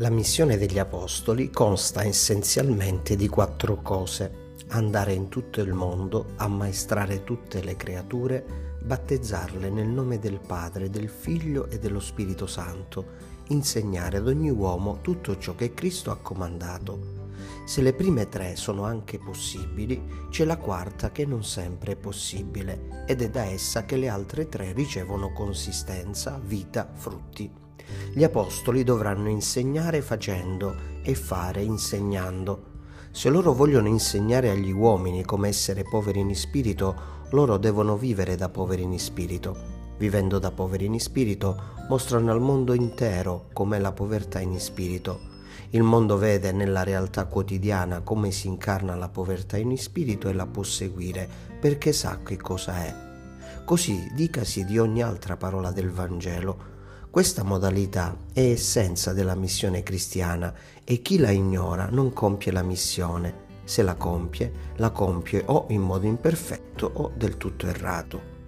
La missione degli Apostoli consta essenzialmente di quattro cose. Andare in tutto il mondo, ammaestrare tutte le creature, battezzarle nel nome del Padre, del Figlio e dello Spirito Santo, insegnare ad ogni uomo tutto ciò che Cristo ha comandato. Se le prime tre sono anche possibili, c'è la quarta che non sempre è possibile ed è da essa che le altre tre ricevono consistenza, vita, frutti. Gli apostoli dovranno insegnare facendo e fare insegnando. Se loro vogliono insegnare agli uomini come essere poveri in spirito, loro devono vivere da poveri in spirito. Vivendo da poveri in spirito, mostrano al mondo intero com'è la povertà in spirito. Il mondo vede nella realtà quotidiana come si incarna la povertà in spirito e la può seguire perché sa che cosa è. Così dicasi di ogni altra parola del Vangelo, questa modalità è essenza della missione cristiana e chi la ignora non compie la missione. Se la compie, la compie o in modo imperfetto o del tutto errato.